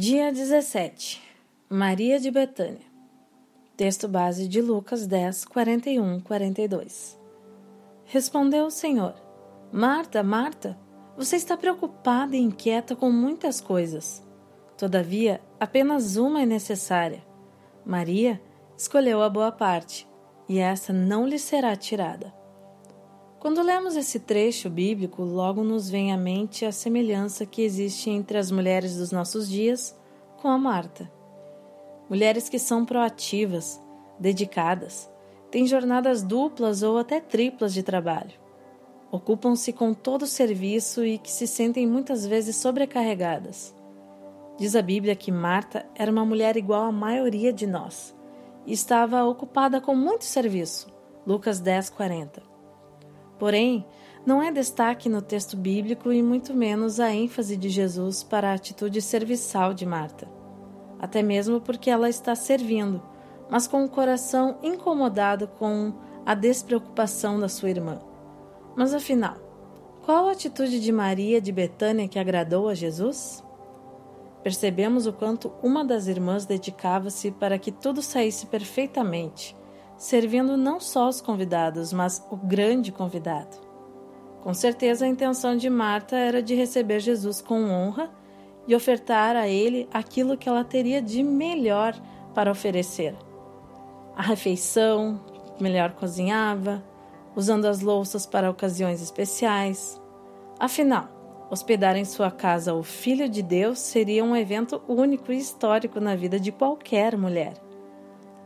Dia 17 Maria de Betânia Texto base de Lucas 10, 41, 42 Respondeu o Senhor: Marta, Marta, você está preocupada e inquieta com muitas coisas. Todavia, apenas uma é necessária. Maria escolheu a boa parte, e essa não lhe será tirada. Quando lemos esse trecho bíblico, logo nos vem à mente a semelhança que existe entre as mulheres dos nossos dias com a Marta. Mulheres que são proativas, dedicadas, têm jornadas duplas ou até triplas de trabalho. Ocupam-se com todo o serviço e que se sentem muitas vezes sobrecarregadas. Diz a Bíblia que Marta era uma mulher igual à maioria de nós e estava ocupada com muito serviço. Lucas 10, 40. Porém, não é destaque no texto bíblico e muito menos a ênfase de Jesus para a atitude serviçal de Marta. Até mesmo porque ela está servindo, mas com o coração incomodado com a despreocupação da sua irmã. Mas afinal, qual a atitude de Maria de Betânia que agradou a Jesus? Percebemos o quanto uma das irmãs dedicava-se para que tudo saísse perfeitamente servindo não só os convidados, mas o grande convidado. Com certeza a intenção de Marta era de receber Jesus com honra e ofertar a ele aquilo que ela teria de melhor para oferecer. A refeição, melhor cozinhava, usando as louças para ocasiões especiais. Afinal, hospedar em sua casa o Filho de Deus seria um evento único e histórico na vida de qualquer mulher.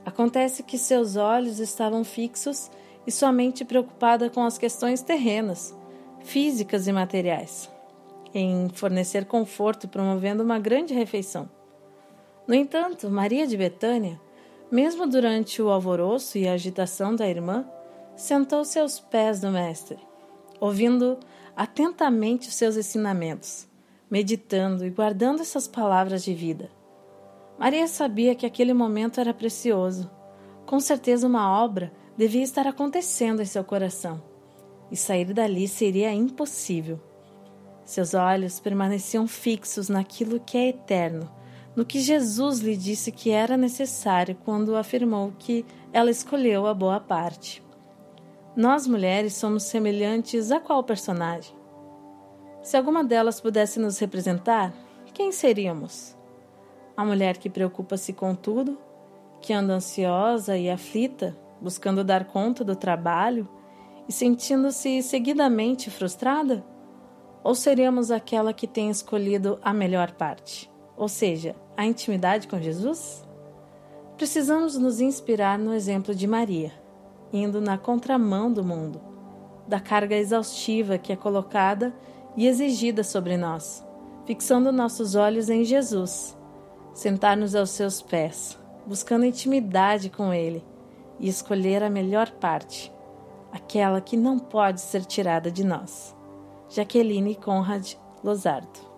Acontece que seus olhos estavam fixos e sua mente preocupada com as questões terrenas, físicas e materiais, em fornecer conforto promovendo uma grande refeição. No entanto, Maria de Betânia, mesmo durante o alvoroço e a agitação da irmã, sentou-se aos pés do Mestre, ouvindo atentamente os seus ensinamentos, meditando e guardando essas palavras de vida. Maria sabia que aquele momento era precioso. Com certeza, uma obra devia estar acontecendo em seu coração, e sair dali seria impossível. Seus olhos permaneciam fixos naquilo que é eterno, no que Jesus lhe disse que era necessário quando afirmou que ela escolheu a boa parte. Nós mulheres somos semelhantes a qual personagem? Se alguma delas pudesse nos representar, quem seríamos? A mulher que preocupa-se com tudo, que anda ansiosa e aflita, buscando dar conta do trabalho e sentindo-se seguidamente frustrada? Ou seríamos aquela que tem escolhido a melhor parte, ou seja, a intimidade com Jesus? Precisamos nos inspirar no exemplo de Maria, indo na contramão do mundo, da carga exaustiva que é colocada e exigida sobre nós, fixando nossos olhos em Jesus sentar-nos aos seus pés, buscando intimidade com Ele e escolher a melhor parte, aquela que não pode ser tirada de nós. Jaqueline Conrad Lozardo